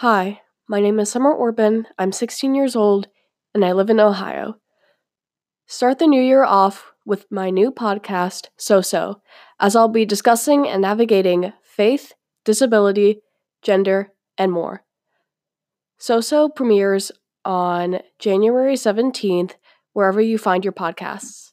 Hi, my name is Summer Orban. I'm 16 years old and I live in Ohio. Start the new year off with my new podcast, So So, as I'll be discussing and navigating faith, disability, gender, and more. So So premieres on January 17th, wherever you find your podcasts.